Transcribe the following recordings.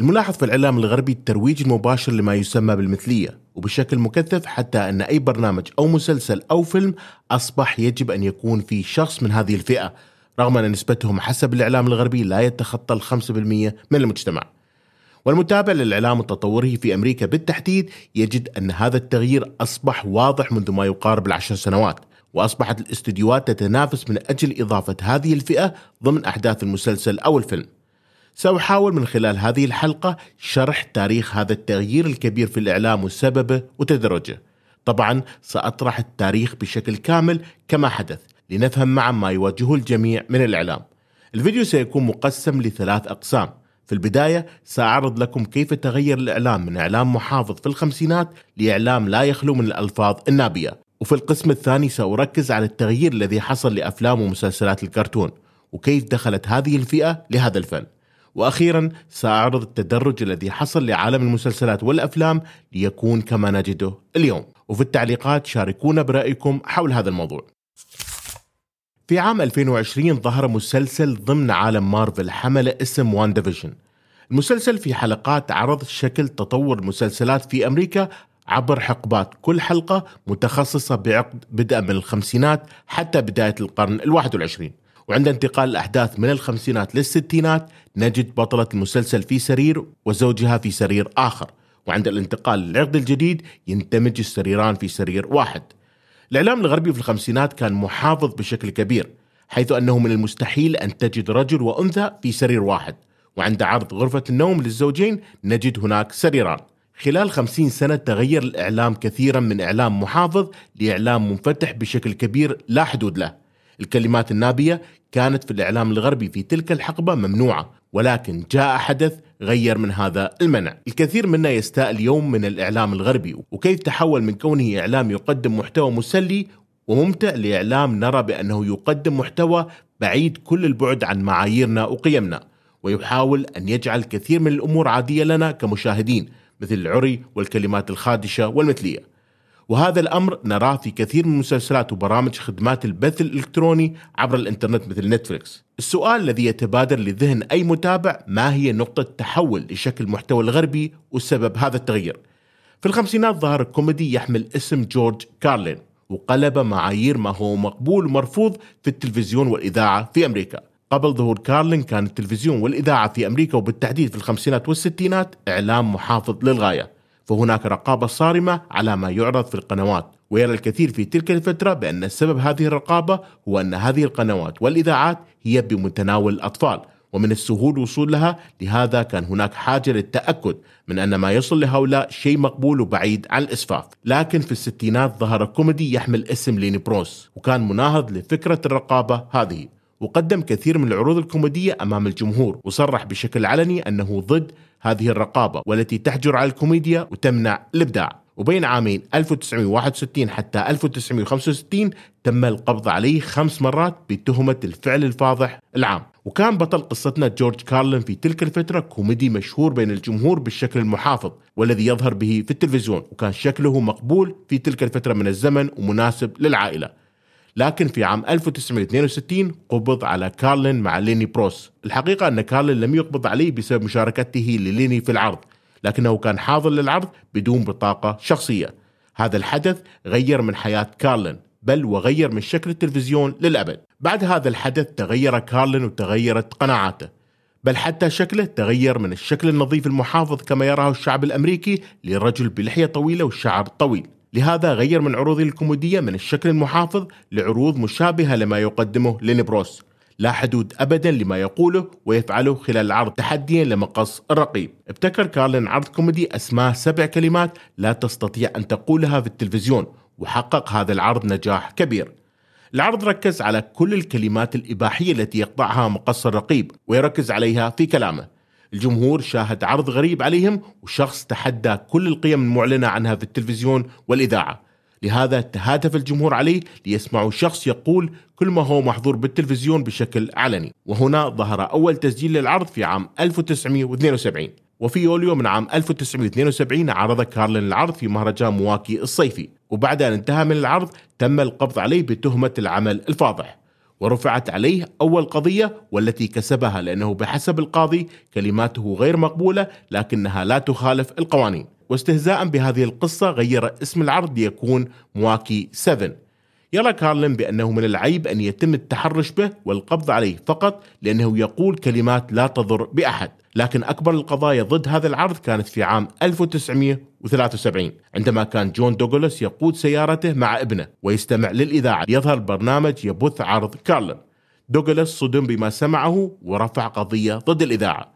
الملاحظ في الإعلام الغربي الترويج المباشر لما يسمى بالمثلية وبشكل مكثف حتى أن أي برنامج أو مسلسل أو فيلم أصبح يجب أن يكون في شخص من هذه الفئة رغم أن نسبتهم حسب الإعلام الغربي لا يتخطى الخمسة بالمية من المجتمع. والمتابع للإعلام التطوري في أمريكا بالتحديد يجد أن هذا التغيير أصبح واضح منذ ما يقارب العشر سنوات وأصبحت الاستديوهات تتنافس من أجل إضافة هذه الفئة ضمن أحداث المسلسل أو الفيلم. سأحاول من خلال هذه الحلقة شرح تاريخ هذا التغيير الكبير في الإعلام وسببه وتدرجه. طبعا سأطرح التاريخ بشكل كامل كما حدث لنفهم معا ما يواجهه الجميع من الإعلام. الفيديو سيكون مقسم لثلاث أقسام. في البداية سأعرض لكم كيف تغير الإعلام من إعلام محافظ في الخمسينات لإعلام لا يخلو من الألفاظ النابية. وفي القسم الثاني سأركز على التغيير الذي حصل لأفلام ومسلسلات الكرتون وكيف دخلت هذه الفئة لهذا الفن. وأخيرا سأعرض التدرج الذي حصل لعالم المسلسلات والأفلام ليكون كما نجده اليوم. وفي التعليقات شاركونا برأيكم حول هذا الموضوع. في عام 2020 ظهر مسلسل ضمن عالم مارفل حمل اسم وان ديفيجن المسلسل في حلقات عرض شكل تطور المسلسلات في أمريكا عبر حقبات كل حلقة متخصصة بعقد بدءا من الخمسينات حتى بداية القرن الواحد والعشرين. وعند انتقال الأحداث من الخمسينات للستينات نجد بطلة المسلسل في سرير وزوجها في سرير آخر. وعند الانتقال للعقد الجديد يندمج السريران في سرير واحد. الإعلام الغربي في الخمسينات كان محافظ بشكل كبير حيث أنه من المستحيل أن تجد رجل وأنثى في سرير واحد. وعند عرض غرفة النوم للزوجين نجد هناك سريران. خلال خمسين سنة تغير الإعلام كثيرا من إعلام محافظ لإعلام منفتح بشكل كبير لا حدود له. الكلمات النابية كانت في الإعلام الغربي في تلك الحقبة ممنوعة ولكن جاء حدث غير من هذا المنع. الكثير منا يستاء اليوم من الإعلام الغربي وكيف تحول من كونه إعلام يقدم محتوى مسلي وممتع لإعلام نرى بأنه يقدم محتوى بعيد كل البعد عن معاييرنا وقيمنا ويحاول أن يجعل كثير من الأمور عادية لنا كمشاهدين مثل العري والكلمات الخادشة والمثلية. وهذا الأمر نراه في كثير من مسلسلات وبرامج خدمات البث الإلكتروني عبر الإنترنت مثل نتفليكس. السؤال الذي يتبادر لذهن أي متابع ما هي نقطة تحول لشكل المحتوى الغربي وسبب هذا التغيير؟ في الخمسينات ظهر كوميدي يحمل اسم جورج كارلين وقلب معايير ما هو مقبول ومرفوض في التلفزيون والإذاعة في أمريكا. قبل ظهور كارلين كان التلفزيون والإذاعة في أمريكا وبالتحديد في الخمسينات والستينات إعلام محافظ للغاية. فهناك رقابة صارمة على ما يعرض في القنوات. ويرى الكثير في تلك الفترة بأن سبب هذه الرقابة هو أن هذه القنوات والإذاعات هي بمتناول الأطفال ومن السهول الوصول لها لهذا كان هناك حاجة للتأكد من أن ما يصل لهؤلاء شيء مقبول وبعيد عن الإسفاف. لكن في الستينات ظهر كوميدي يحمل اسم ليني بروس وكان مناهض لفكرة الرقابة هذه. وقدم كثير من العروض الكوميدية أمام الجمهور وصرح بشكل علني أنه ضد هذه الرقابة والتي تحجر على الكوميديا وتمنع الإبداع. وبين عامين 1961 حتى 1965 تم القبض عليه خمس مرات بتهمة الفعل الفاضح العام. وكان بطل قصتنا جورج كارلين في تلك الفترة كوميدي مشهور بين الجمهور بالشكل المحافظ والذي يظهر به في التلفزيون وكان شكله مقبول في تلك الفترة من الزمن ومناسب للعائلة. لكن في عام 1962 قبض على كارلين مع ليني بروس. الحقيقة أن كارلين لم يقبض عليه بسبب مشاركته لليني في العرض لكنه كان حاضر للعرض بدون بطاقة شخصية. هذا الحدث غير من حياة كارلين بل وغير من شكل التلفزيون للأبد. بعد هذا الحدث تغير كارلين وتغيرت قناعاته بل حتى شكله تغير من الشكل النظيف المحافظ كما يراه الشعب الأمريكي لرجل بلحية طويلة وشعر طويل لهذا غير من عروضه الكوميدية من الشكل المحافظ لعروض مشابهة لما يقدمه لينبروس لا حدود ابدا لما يقوله ويفعله خلال العرض تحديا لمقص الرقيب. ابتكر كارلين عرض كوميدي اسماه سبع كلمات لا تستطيع أن تقولها في التلفزيون وحقق هذا العرض نجاح كبير. العرض ركز على كل الكلمات الإباحية التي يقطعها مقص الرقيب ويركز عليها في كلامه. الجمهور شاهد عرض غريب عليهم وشخص تحدى كل القيم المعلنة عنها في التلفزيون والإذاعة. لهذا تهاتف الجمهور عليه ليسمعوا شخص يقول كل ما هو محظور بالتلفزيون بشكل علني وهنا ظهر أول تسجيل للعرض في عام 1972 وفي يوليو من عام 1972 عرض كارلين العرض في مهرجان مواكي الصيفي. وبعد أن انتهى من العرض تم القبض عليه بتهمة العمل الفاضح. ورفعت عليه أول قضية والتي كسبها لأنه بحسب القاضي كلماته غير مقبولة لكنها لا تخالف القوانين. واستهزاء بهذه القصة غير اسم العرض ليكون مواكي 7 يرى كارلين بأنه من العيب أن يتم التحرش به والقبض عليه فقط لأنه يقول كلمات لا تضر بأحد. لكن أكبر القضايا ضد هذا العرض كانت في عام 1973 عندما كان جون دوغلاس يقود سيارته مع ابنه ويستمع للإذاعة. ليظهر برنامج يبث عرض كارلين. دوغلاس صدم بما سمعه ورفع قضية ضد الإذاعة.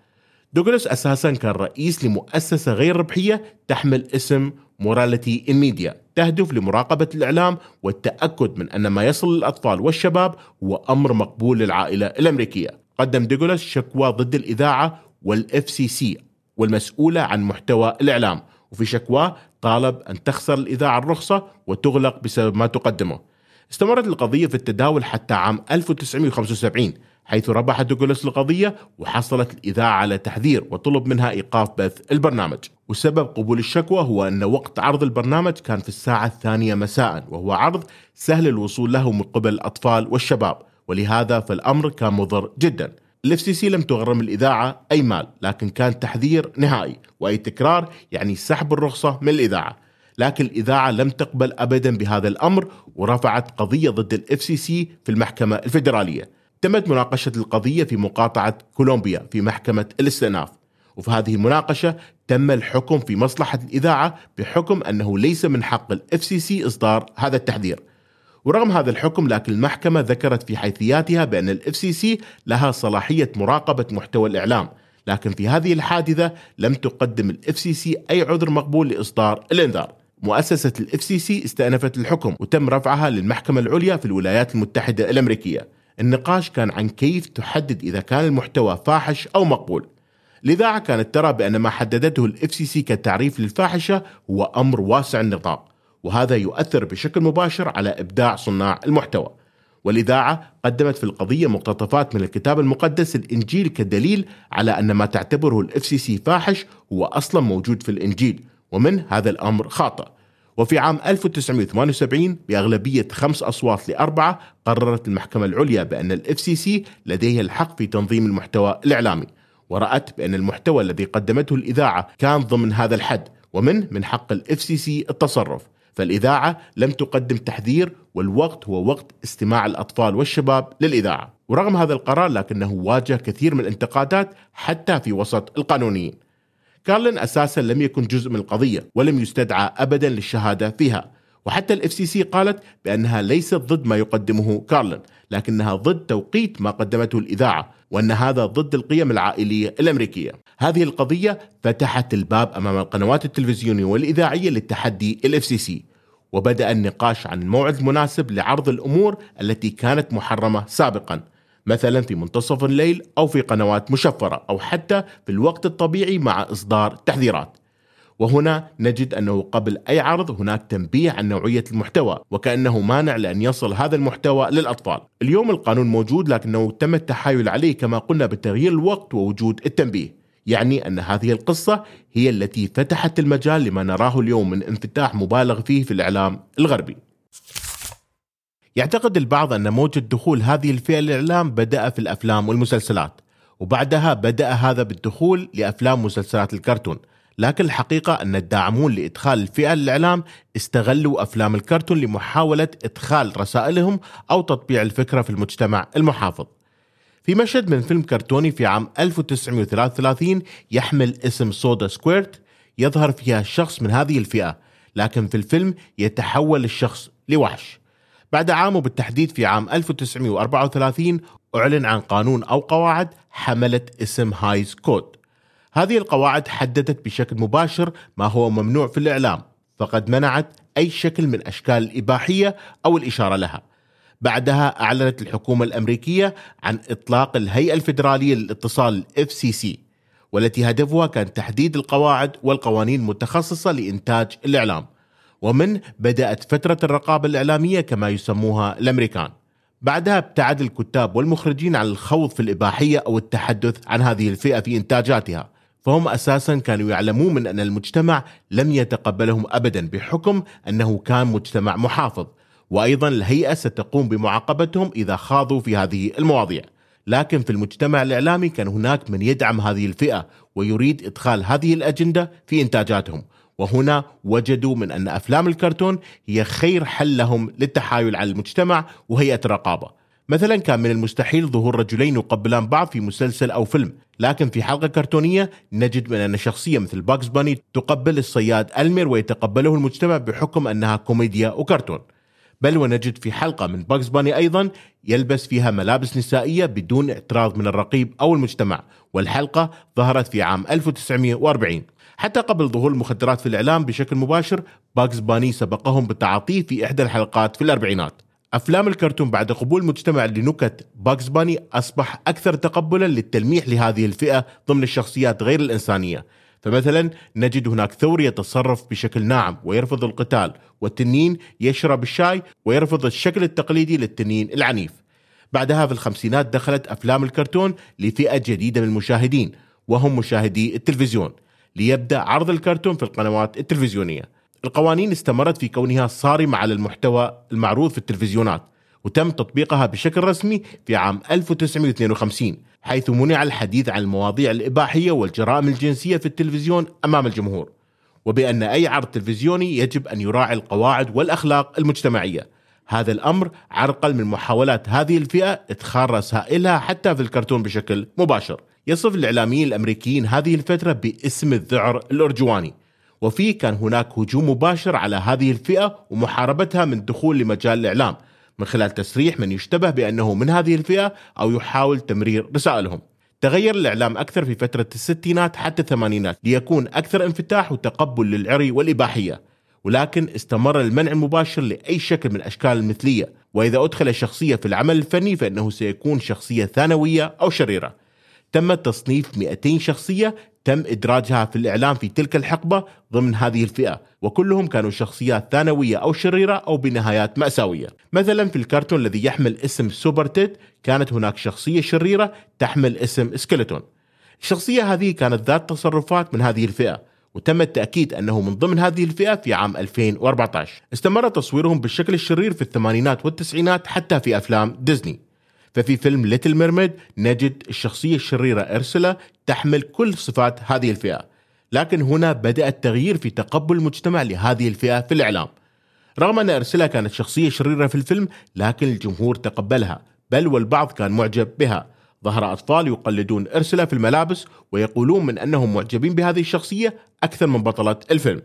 دوغلاس أساسا كان رئيس لمؤسسة غير ربحية تحمل اسم Morality in Media تهدف لمراقبة الإعلام والتأكد من أن ما يصل للأطفال والشباب هو أمر مقبول للعائلة الأمريكية. قدم دوغلاس شكوى ضد الإذاعة وال FCC والمسؤولة عن محتوى الإعلام وفي شكواه طالب أن تخسر الإذاعة الرخصة وتغلق بسبب ما تقدمه. استمرت القضية في التداول حتى عام 1975 حيث ربح دوغلاس القضية وحصلت الإذاعة على تحذير وطلب منها إيقاف بث البرنامج. وسبب قبول الشكوى هو أن وقت عرض البرنامج كان في الساعة الثانية مساء وهو عرض سهل الوصول له من قبل الأطفال والشباب ولهذا فالأمر كان مضر جدا. ال FCC لم تغرم الإذاعة أي مال لكن كان تحذير نهائي وأي تكرار يعني سحب الرخصة من الإذاعة. لكن الإذاعة لم تقبل ابدا بهذا الأمر ورفعت قضية ضد ال FCC في المحكمة الفيدرالية. تمت مناقشة القضية في مقاطعة كولومبيا في محكمة الاستئناف. وفي هذه المناقشة تم الحكم في مصلحة الإذاعة بحكم أنه ليس من حق سي سي إصدار هذا التحذير. ورغم هذا الحكم لكن المحكمة ذكرت في حيثياتها بأن ال FCC لها صلاحية مراقبة محتوى الإعلام لكن في هذه الحادثة لم تقدم ال FCC أي عذر مقبول لإصدار الإنذار. مؤسسة FCC استأنفت الحكم وتم رفعها للمحكمة العليا في الولايات المتحدة الأمريكية. النقاش كان عن كيف تحدد إذا كان المحتوى فاحش أو مقبول الإذاعة كانت ترى بأن ما حددته ال FCC كتعريف للفاحشة هو أمر واسع النطاق وهذا يؤثر بشكل مباشر على إبداع صناع المحتوى. والإذاعة قدمت في القضية مقتطفات من الكتاب المقدس الإنجيل كدليل على أن ما تعتبره ال FCC فاحش هو أصلا موجود في الإنجيل وأن هذا الأمر خاطئ. وفي عام 1978 بأغلبية خمس أصوات لأربعة قررت المحكمة العليا بأن ال FCC لديه الحق في تنظيم المحتوى الإعلامي ورأت بأن المحتوى الذي قدمته الإذاعة كان ضمن هذا الحد وأن من حق ال FCC التصرف. فالإذاعة لم تقدم تحذير والوقت هو وقت استماع الأطفال والشباب للإذاعة. ورغم هذا القرار لكنه واجه كثير من الانتقادات حتى في وسط القانونيين. كارلين أساسا لم يكن جزء من القضية ولم يستدعى أبدا للشهادة فيها وحتى ال FCC قالت بأنها ليست ضد ما يقدمه كارلين لكنها ضد توقيت ما قدمته الإذاعة وأن هذا ضد القيم العائلية الأمريكية. هذه القضية فتحت الباب أمام القنوات التلفزيونية والإذاعية لتحدي ال FCC وبدأ النقاش عن الموعد المناسب لعرض الأمور التي كانت محرمة سابقا مثلا في منتصف الليل أو في قنوات مشفرة أو حتى في الوقت الطبيعي مع إصدار تحذيرات. وهنا نجد أنه قبل أي عرض هناك تنبيه عن نوعية المحتوى وكأنه مانع لأن يصل هذا المحتوى للأطفال. اليوم القانون موجود لكنه تم التحايل عليه كما قلنا بتغيير الوقت ووجود التنبيه. يعني أن هذه القصة هي التي فتحت المجال لما نراه اليوم من انفتاح مبالغ فيه في الإعلام الغربي. يعتقد البعض أن موجة دخول هذه الفئة للإعلام بدأ في الأفلام والمسلسلات وبعدها بدأ هذا بالدخول لأفلام ومسلسلات الكرتون. لكن الحقيقة أن الداعمون لإدخال الفئة للإعلام استغلوا أفلام الكرتون لمحاولة إدخال رسائلهم أو تطبيع الفكرة في المجتمع المحافظ. في مشهد من فيلم كرتوني في عام 1933 يحمل اسم سودا سكويرت يظهر فيها شخص من هذه الفئة لكن في الفيلم يتحول الشخص لوحش. بعد عام وبالتحديد في عام 1934 أعلن عن قانون أو قواعد حملت اسم هايز كود هذه القواعد حددت بشكل مباشر ما هو ممنوع في الإعلام فقد منعت أي شكل من أشكال الإباحية أو الإشارة لها. بعدها أعلنت الحكومة الأمريكية عن إطلاق الهيئة الفيدرالية للاتصال FCC والتي هدفها كان تحديد القواعد والقوانين المتخصصة لإنتاج الإعلام. ومن بدأت فترة الرقابة الإعلامية كما يسموها الأمريكان. بعدها ابتعد الكتاب والمخرجين عن الخوض في الإباحية أو التحدث عن هذه الفئة في إنتاجاتها فهم أساسا كانوا يعلمون من أن المجتمع لم يتقبلهم ابدا بحكم أنه كان مجتمع محافظ. وأيضا الهيئة ستقوم بمعاقبتهم إذا خاضوا في هذه المواضيع. لكن في المجتمع الإعلامي كان هناك من يدعم هذه الفئة ويريد إدخال هذه الأجندة في إنتاجاتهم. وهنا وجدوا من أن أفلام الكرتون هي خير حل لهم للتحايل على المجتمع وهيئة الرقابة. مثلا كان من المستحيل ظهور رجلين يقبلان بعض في مسلسل أو فيلم لكن في حلقة كرتونية نجد من أن شخصية مثل باكس باني تقبل الصياد ألمير ويتقبله المجتمع بحكم أنها كوميديا وكرتون. بل ونجد في حلقة من باكس باني أيضا يلبس فيها ملابس نسائية بدون اعتراض من الرقيب أو المجتمع. والحلقة ظهرت في عام 1940 حتى قبل ظهور المخدرات في الإعلام بشكل مباشر باكس باني سبقهم بالتعاطي في إحدى الحلقات في الأربعينات. أفلام الكرتون بعد قبول المجتمع لنكت باكس باني أصبح أكثر تقبلا للتلميح لهذه الفئة ضمن الشخصيات غير الإنسانية. فمثلا نجد هناك ثور يتصرف بشكل ناعم ويرفض القتال والتنين يشرب الشاي ويرفض الشكل التقليدي للتنين العنيف. بعدها في الخمسينات دخلت أفلام الكرتون لفئة جديدة من المشاهدين وهم مشاهدي التلفزيون. ليبدأ عرض الكرتون في القنوات التلفزيونية. القوانين استمرت في كونها صارمة على المحتوى المعروض في التلفزيونات وتم تطبيقها بشكل رسمي في عام 1952 حيث منع الحديث عن المواضيع الإباحية والجرائم الجنسية في التلفزيون أمام الجمهور وبأن أي عرض تلفزيوني يجب أن يراعي القواعد والأخلاق المجتمعية. هذا الأمر عرقل من محاولات هذه الفئة إدخال رسائلها حتى في الكرتون بشكل مباشر. يصف الإعلاميين الأمريكيين هذه الفترة باسم الذعر الأرجواني. وفيه كان هناك هجوم مباشر على هذه الفئة ومحاربتها من الدخول لمجال الإعلام من خلال تسريح من يشتبه بأنه من هذه الفئة أو يحاول تمرير رسائلهم. تغير الإعلام أكثر في فترة الستينات حتى الثمانينات ليكون أكثر انفتاح وتقبل للعري والإباحية. ولكن استمر المنع المباشر لأي شكل من أشكال المثلية. وإذا أدخل شخصية في العمل الفني فإنه سيكون شخصية ثانوية أو شريرة. تم تصنيف 200 شخصية تم إدراجها في الإعلام في تلك الحقبة ضمن هذه الفئة وكلهم كانوا شخصيات ثانوية أو شريرة أو بنهايات مأساوية. مثلا في الكرتون الذي يحمل اسم سوبر تيد كانت هناك شخصية شريرة تحمل اسم سكيلتون. الشخصية هذه كانت ذات تصرفات من هذه الفئة وتم التأكيد أنه من ضمن هذه الفئة في عام 2014 استمر تصويرهم بالشكل الشرير في الثمانينات والتسعينات حتى في أفلام ديزني. ففي فيلم Little Mermaid نجد الشخصية الشريرة إرسلا تحمل كل صفات هذه الفئة. لكن هنا بدأ التغيير في تقبل المجتمع لهذه الفئة في الإعلام. رغم أن إرسلا كانت شخصية شريرة في الفيلم لكن الجمهور تقبلها بل والبعض كان معجب بها. ظهر أطفال يقلدون إرسلا في الملابس ويقولون من أنهم معجبين بهذه الشخصية أكثر من بطلة الفيلم.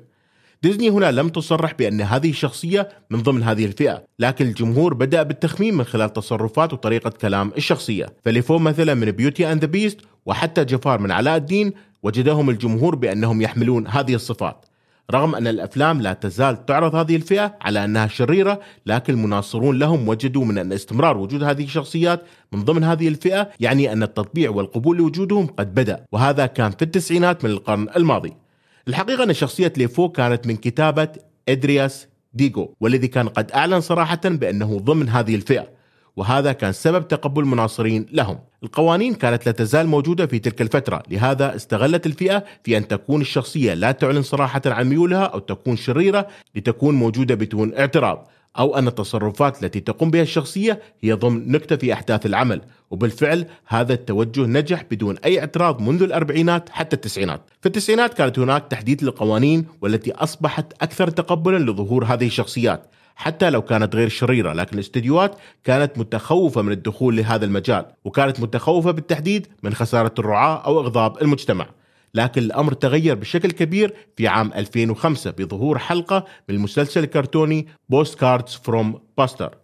ديزني هنا لم تصرح بأن هذه الشخصية من ضمن هذه الفئة لكن الجمهور بدأ بالتخمين من خلال تصرفات وطريقة كلام الشخصية. ف LeFou مثلا من Beauty and the Beast وحتى جفار من علاء الدين وجدهم الجمهور بأنهم يحملون هذه الصفات. رغم أن الأفلام لا تزال تعرض هذه الفئة على أنها شريرة لكن المناصرون لهم وجدوا من أن استمرار وجود هذه الشخصيات من ضمن هذه الفئة يعني أن التطبيع والقبول لوجودهم قد بدأ وهذا كان في التسعينات من القرن الماضي. الحقيقة أن شخصية ليفو كانت من كتابة إدرياس ديغو والذي كان قد أعلن صراحة بأنه ضمن هذه الفئة. وهذا كان سبب تقبل المناصرين لهم. القوانين كانت لا تزال موجودة في تلك الفترة لهذا استغلت الفئة في أن تكون الشخصية لا تعلن صراحة عن ميولها أو تكون شريرة لتكون موجودة بدون اعتراض أو أن التصرفات التي تقوم بها الشخصية هي ضمن نكتة في أحداث العمل. وبالفعل هذا التوجه نجح بدون أي اعتراض منذ الأربعينات حتى التسعينات. في التسعينات كانت هناك تحديث للقوانين والتي أصبحت أكثر تقبلا لظهور هذه الشخصيات. حتى لو كانت غير شريرة لكن الاستديوهات كانت متخوفة من الدخول لهذا المجال وكانت متخوفة بالتحديد من خسارة الرعاة أو إغضاب المجتمع. لكن الأمر تغير بشكل كبير في عام 2005 بظهور حلقة من المسلسل الكرتوني Postcards from Buster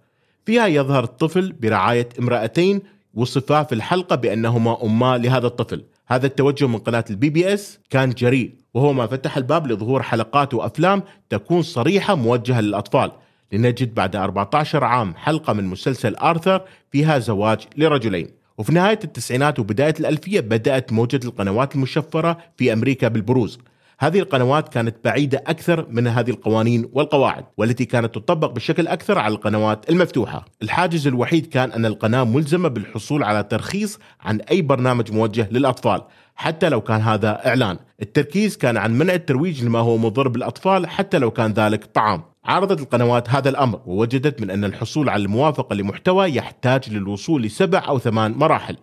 فيها يظهر الطفل برعاية امرأتين وصفا في الحلقة بأنهما أما لهذا الطفل. هذا التوجه من قناة ال PBS كان جريء وهو ما فتح الباب لظهور حلقات وأفلام تكون صريحة موجهة للأطفال. لنجد بعد 14 عام حلقة من مسلسل آرثر فيها زواج لرجلين. وفي نهاية التسعينات وبداية الألفية بدأت موجة القنوات المشفرة في أمريكا بالبروز. هذه القنوات كانت بعيدة أكثر من هذه القوانين والقواعد والتي كانت تطبق بشكل أكثر على القنوات المفتوحة. الحاجز الوحيد كان أن القناة ملزمة بالحصول على ترخيص عن أي برنامج موجه للأطفال حتى لو كان هذا إعلان. التركيز كان عن منع الترويج لما هو مضر بالأطفال حتى لو كان ذلك طعام. عارضت القنوات هذا الأمر ووجدت من أن الحصول على الموافقة لمحتوى يحتاج للوصول لسبع أو ثمان مراحل.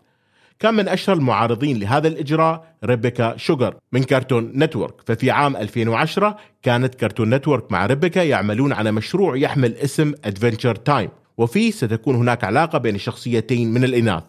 كان من أشهر المعارضين لهذا الإجراء ريبيكا شوغر من Cartoon Network. ففي عام 2010 كانت Cartoon Network مع ريبيكا يعملون على مشروع يحمل اسم Adventure Time وفيه ستكون هناك علاقة بين شخصيتين من الإناث.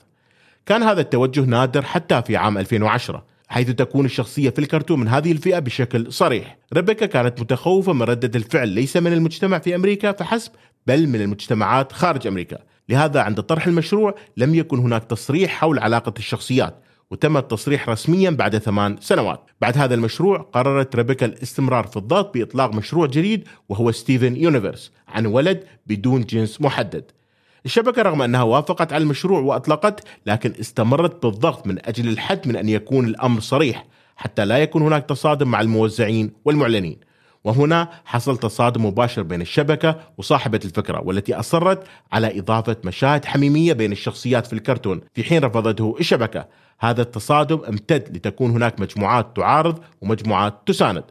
كان هذا التوجه نادر حتى في عام 2010 حيث تكون الشخصية في الكرتون من هذه الفئة بشكل صريح. ريبيكا كانت متخوفة من ردة الفعل ليس من المجتمع في أمريكا فحسب بل من المجتمعات خارج أمريكا. لهذا عند طرح المشروع لم يكن هناك تصريح حول علاقة الشخصيات وتم التصريح رسميا بعد ثمان سنوات. بعد هذا المشروع قررت ريبيكا الاستمرار في الضغط بإطلاق مشروع جديد وهو Steven Universe عن ولد بدون جنس محدد. الشبكة رغم أنها وافقت على المشروع وأطلقت لكن استمرت بالضغط من أجل الحد من أن يكون الأمر صريح حتى لا يكون هناك تصادم مع الموزعين والمعلنين. وهنا حصل تصادم مباشر بين الشبكة وصاحبة الفكرة والتي أصرت على إضافة مشاهد حميمية بين الشخصيات في الكرتون. في حين رفضته الشبكة هذا التصادم امتد لتكون هناك مجموعات تعارض ومجموعات تساند.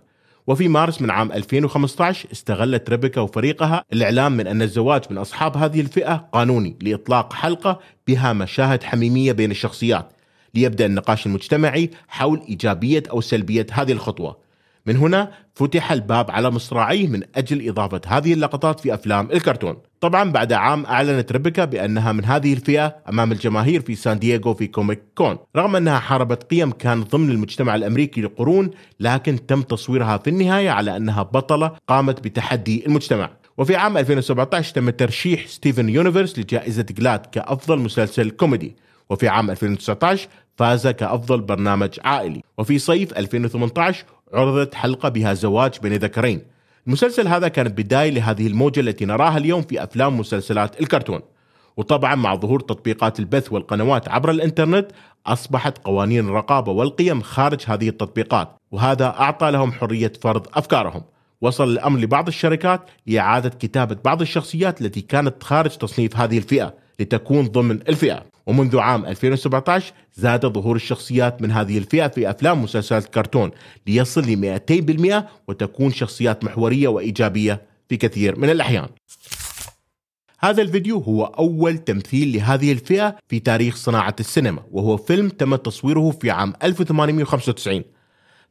وفي مارس من عام 2015 استغلت ريبيكا وفريقها الإعلام من أن الزواج من أصحاب هذه الفئة قانوني لإطلاق حلقة بها مشاهد حميمية بين الشخصيات ليبدأ النقاش المجتمعي حول إيجابية أو سلبية هذه الخطوة. من هنا فتح الباب على مصراعيه من أجل إضافة هذه اللقطات في أفلام الكرتون. طبعا بعد عام أعلنت ريبيكا بأنها من هذه الفئة أمام الجماهير في سان دييغو في Comic Con. رغم أنها حاربت قيم كانت ضمن المجتمع الأمريكي لقرون لكن تم تصويرها في النهاية على أنها بطلة قامت بتحدي المجتمع. وفي عام 2017 تم ترشيح Steven Universe لجائزة GLAAD كأفضل مسلسل كوميدي. وفي عام 2019 فاز كأفضل برنامج عائلي. وفي صيف 2018 عرضت حلقة بها زواج بين ذكرين. المسلسل هذا كان بداية لهذه الموجة التي نراها اليوم في أفلام ومسلسلات الكرتون. وطبعا مع ظهور تطبيقات البث والقنوات عبر الإنترنت أصبحت قوانين الرقابة والقيم خارج هذه التطبيقات وهذا أعطى لهم حرية فرض أفكارهم. وصل الأمر لبعض الشركات لإعادة كتابة بعض الشخصيات التي كانت خارج تصنيف هذه الفئة لتكون ضمن الفئة. ومنذ عام 2017 زاد ظهور الشخصيات من هذه الفئة في أفلام ومسلسلات كرتون ليصل ل 200% وتكون شخصيات محورية وإيجابية في كثير من الأحيان. هذا الفيديو هو أول تمثيل لهذه الفئة في تاريخ صناعة السينما وهو فيلم تم تصويره في عام 1895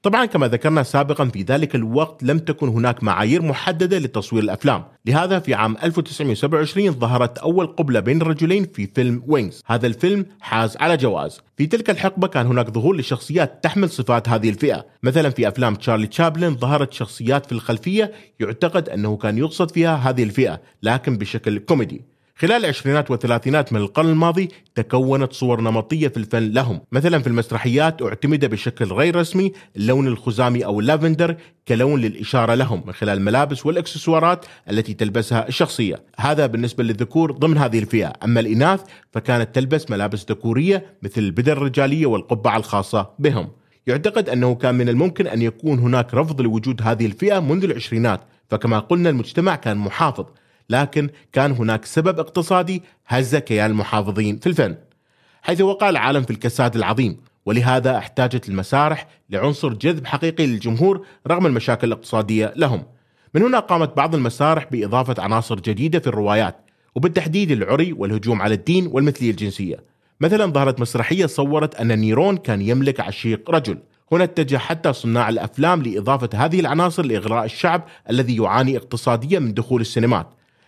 طبعا كما ذكرنا سابقا في ذلك الوقت لم تكن هناك معايير محددة لتصوير الأفلام. لهذا في عام 1927 ظهرت أول قبلة بين الرجلين في فيلم وينز هذا الفيلم حاز على جواز. في تلك الحقبة كان هناك ظهور لشخصيات تحمل صفات هذه الفئة. مثلا في أفلام تشارلي تشابلن ظهرت شخصيات في الخلفية يعتقد أنه كان يقصد فيها هذه الفئة لكن بشكل كوميدي. خلال العشرينات والثلاثينات من القرن الماضي تكونت صور نمطية في الفن لهم. مثلا في المسرحيات اعتمد بشكل غير رسمي اللون الخزامي أو اللافندر كلون للإشارة لهم من خلال الملابس والإكسسوارات التي تلبسها الشخصية. هذا بالنسبة للذكور ضمن هذه الفئة. أما الإناث فكانت تلبس ملابس ذكورية مثل البدل الرجالية والقبعة الخاصة بهم. يعتقد أنه كان من الممكن أن يكون هناك رفض لوجود هذه الفئة منذ العشرينات فكما قلنا المجتمع كان محافظ لكن كان هناك سبب اقتصادي هز كيان المحافظين في الفن حيث وقع العالم في الكساد العظيم ولهذا احتاجت المسارح لعنصر جذب حقيقي للجمهور رغم المشاكل الاقتصادية لهم. من هنا قامت بعض المسارح بإضافة عناصر جديدة في الروايات وبالتحديد العري والهجوم على الدين والمثلية الجنسية. مثلا ظهرت مسرحية صورت أن نيرون كان يملك عشيق رجل. هنا اتجه حتى صناع الأفلام لإضافة هذه العناصر لإغراء الشعب الذي يعاني اقتصاديا من دخول السينمات.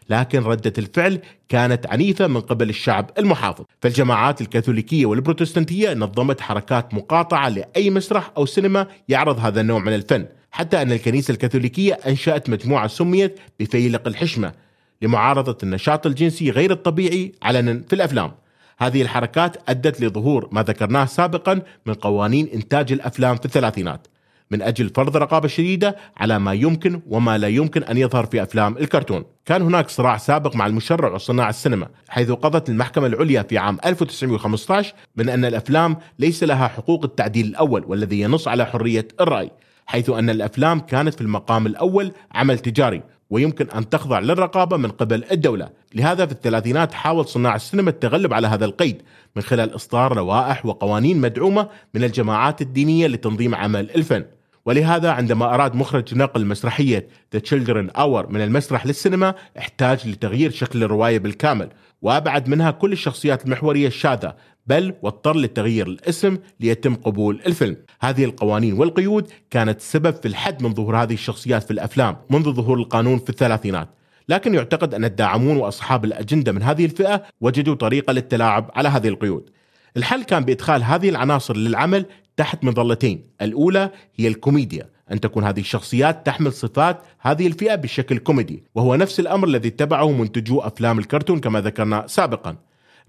لكن ردة الفعل كانت عنيفة من قبل الشعب المحافظ. فالجماعات الكاثوليكية والبروتستانتية نظمت حركات مقاطعة لأي مسرح أو سينما يعرض هذا النوع من الفن حتى أن الكنيسة الكاثوليكية أنشأت مجموعة سميت بفيلق الحشمة لمعارضة النشاط الجنسي غير الطبيعي علنا في الأفلام. هذه الحركات أدت لظهور ما ذكرناه سابقا من قوانين إنتاج الأفلام في الثلاثينات. من أجل فرض رقابة شديدة على ما يمكن وما لا يمكن أن يظهر في أفلام الكرتون. كان هناك صراع سابق مع المشرع وصناع السينما حيث قضت المحكمة العليا في عام 1915 من أن الأفلام ليس لها حقوق التعديل الأول والذي ينص على حرية الرأي حيث أن الأفلام كانت في المقام الأول عمل تجاري ويمكن أن تخضع للرقابة من قبل الدولة. لهذا في الثلاثينات حاول صناع السينما التغلب على هذا القيد من خلال إصدار لوائح وقوانين مدعومة من الجماعات الدينية لتنظيم عمل الفن. ولهذا عندما أراد مخرج نقل مسرحية The Children Hour من المسرح للسينما احتاج لتغيير شكل الرواية بالكامل وأبعد منها كل الشخصيات المحورية الشاذة بل واضطر لتغيير الاسم ليتم قبول الفيلم. هذه القوانين والقيود كانت سبب في الحد من ظهور هذه الشخصيات في الأفلام منذ ظهور القانون في الثلاثينات. لكن يعتقد أن الداعمون وأصحاب الأجندة من هذه الفئة وجدوا طريقة للتلاعب على هذه القيود. الحل كان بإدخال هذه العناصر للعمل تحت مظلتين. الأولى هي الكوميديا أن تكون هذه الشخصيات تحمل صفات هذه الفئة بشكل كوميدي وهو نفس الأمر الذي اتبعه منتجو أفلام الكرتون كما ذكرنا سابقا.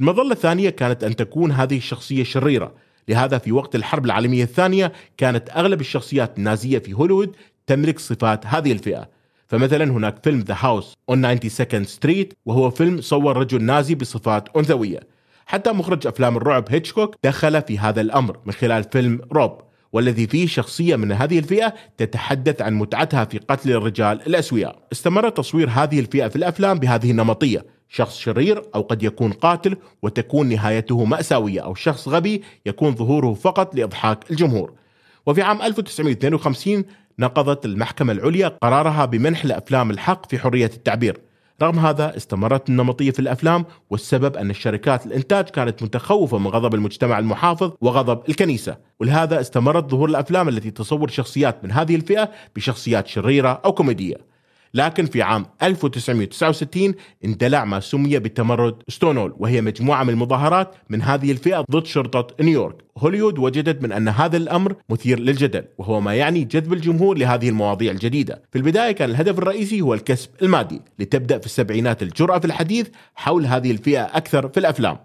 المظلة الثانية كانت أن تكون هذه الشخصية شريرة لهذا في وقت الحرب العالمية الثانية كانت أغلب الشخصيات النازية في هوليوود تملك صفات هذه الفئة. فمثلا هناك فيلم The House on 92 Street وهو فيلم صور رجل نازي بصفات أنثوية. حتى مخرج أفلام الرعب هيتشكوك دخل في هذا الأمر من خلال فيلم Rope والذي فيه شخصية من هذه الفئة تتحدث عن متعتها في قتل الرجال الأسوياء. استمر تصوير هذه الفئة في الأفلام بهذه النمطية. شخص شرير أو قد يكون قاتل وتكون نهايته مأساوية أو شخص غبي يكون ظهوره فقط لإضحاك الجمهور. وفي عام 1952 نقضت المحكمة العليا قرارها بمنح الأفلام الحق في حرية التعبير. رغم هذا استمرت النمطية في الأفلام والسبب أن الشركات الإنتاج كانت متخوفة من غضب المجتمع المحافظ وغضب الكنيسة. ولهذا استمرت ظهور الأفلام التي تصور شخصيات من هذه الفئة بشخصيات شريرة أو كوميدية. لكن في عام 1969 اندلع ما سمي بتمرد ستونول وهي مجموعة من المظاهرات من هذه الفئة ضد شرطة نيويورك. هوليوود وجدت من أن هذا الأمر مثير للجدل وهو ما يعني جذب الجمهور لهذه المواضيع الجديدة. في البداية كان الهدف الرئيسي هو الكسب المادي لتبدأ في السبعينات الجرأة في الحديث حول هذه الفئة أكثر في الأفلام.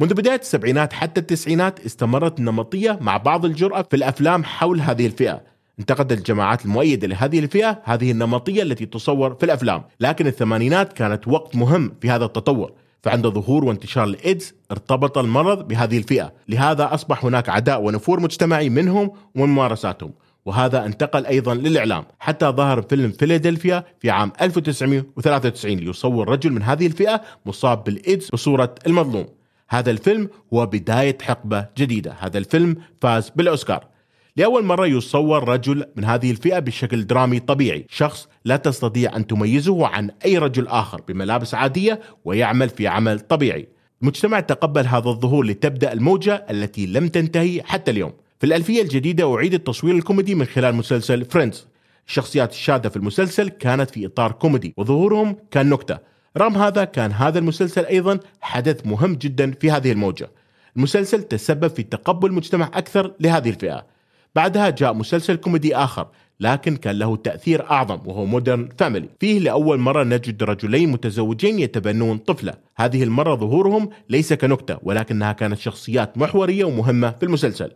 منذ بداية السبعينات حتى التسعينات استمرت النمطية مع بعض الجرأة في الأفلام حول هذه الفئة. انتقدت الجماعات المؤيدة لهذه الفئة هذه النمطية التي تصور في الأفلام. لكن الثمانينات كانت وقت مهم في هذا التطور. فعند ظهور وانتشار الإيدز ارتبط المرض بهذه الفئة. لهذا أصبح هناك عداء ونفور مجتمعي منهم ومن ممارساتهم وهذا انتقل أيضا للإعلام. حتى ظهر فيلم فيلادلفيا في عام 1993 ليصور رجل من هذه الفئة مصاب بالإيدز بصورة المظلوم. هذا الفيلم هو بداية حقبة جديدة. هذا الفيلم فاز بالأوسكار. لأول مرة يصور رجل من هذه الفئة بشكل درامي طبيعي. شخص لا تستطيع أن تميزه عن أي رجل آخر بملابس عادية ويعمل في عمل طبيعي. المجتمع تقبل هذا الظهور لتبدأ الموجة التي لم تنتهي حتى اليوم. في الألفية الجديدة أعيد التصوير الكوميدي من خلال مسلسل Friends الشخصيات الشاذة في المسلسل كانت في إطار كوميدي وظهورهم كان نكتة. رغم هذا كان هذا المسلسل أيضا حدث مهم جدا في هذه الموجة. المسلسل تسبب في تقبل مجتمع أكثر لهذه الفئة. بعدها جاء مسلسل كوميدي آخر لكن كان له تأثير أعظم وهو Modern Family فيه لأول مرة نجد رجلين متزوجين يتبنون طفلة. هذه المرة ظهورهم ليس كنكتة ولكنها كانت شخصيات محورية ومهمة في المسلسل.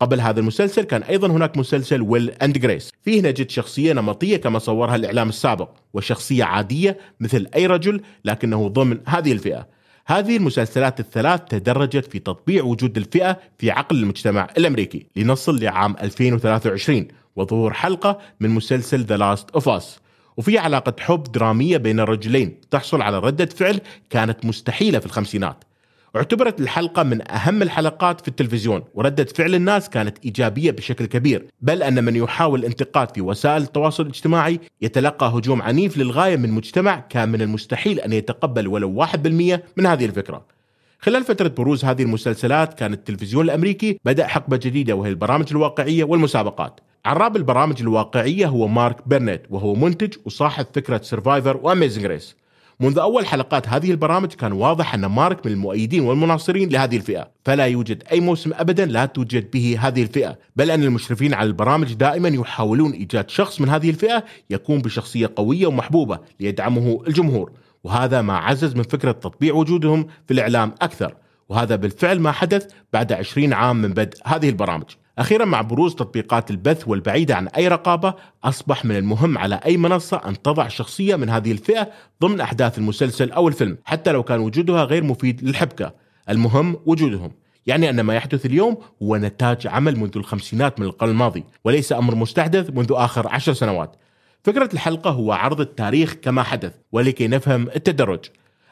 قبل هذا المسلسل كان أيضا هناك مسلسل Will and Grace فيه نجد شخصية نمطية كما صورها الإعلام السابق وشخصية عادية مثل أي رجل لكنه ضمن هذه الفئة. هذه المسلسلات الثلاث تدرجت في تطبيع وجود الفئة في عقل المجتمع الأمريكي. لنصل لعام 2023 وظهور حلقة من مسلسل The Last of Us. وفي علاقة حب درامية بين الرجلين تحصل على ردة فعل كانت مستحيلة في الخمسينات. اعتبرت الحلقة من أهم الحلقات في التلفزيون وردة فعل الناس كانت إيجابية بشكل كبير بل أن من يحاول الانتقاد في وسائل التواصل الاجتماعي يتلقى هجوم عنيف للغاية من مجتمع كان من المستحيل أن يتقبل ولو 1% من هذه الفكرة. خلال فترة بروز هذه المسلسلات كان التلفزيون الأمريكي بدأ حقبة جديدة وهي البرامج الواقعية والمسابقات. عراب البرامج الواقعية هو مارك بيرنيت وهو منتج وصاحب فكرة Survivor و Amazing Race منذ أول حلقات هذه البرامج كان واضح أن مارك من المؤيدين والمناصرين لهذه الفئة. فلا يوجد أي موسم أبدا لا توجد به هذه الفئة. بل أن المشرفين على البرامج دائما يحاولون إيجاد شخص من هذه الفئة يكون بشخصية قوية ومحبوبة ليدعمه الجمهور. وهذا ما عزز من فكرة تطبيع وجودهم في الإعلام أكثر. وهذا بالفعل ما حدث بعد 20 عام من بدء هذه البرامج. أخيرا مع بروز تطبيقات البث والبعيدة عن أي رقابة أصبح من المهم على أي منصة أن تضع شخصية من هذه الفئة ضمن أحداث المسلسل أو الفيلم حتى لو كان وجودها غير مفيد للحبكة. المهم وجودهم يعني أن ما يحدث اليوم هو نتاج عمل منذ الخمسينات من القرن الماضي وليس أمر مستحدث منذ آخر عشر سنوات. فكرة الحلقة هو عرض التاريخ كما حدث ولكي نفهم التدرج.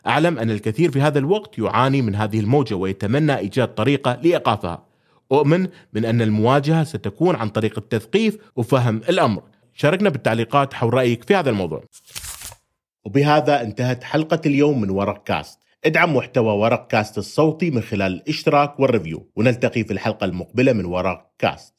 أعلم أن الكثير في هذا الوقت يعاني من هذه الموجة ويتمنى إيجاد طريقة لإيقافها. أؤمن من أن المواجهة ستكون عن طريق التثقيف وفهم الأمر. شاركنا بالتعليقات حول رأيك في هذا الموضوع. وبهذا انتهت حلقة اليوم من ورق كاست. ادعم محتوى ورق كاست الصوتي من خلال الاشتراك وال review. ونلتقي في الحلقة المقبلة من ورق كاست.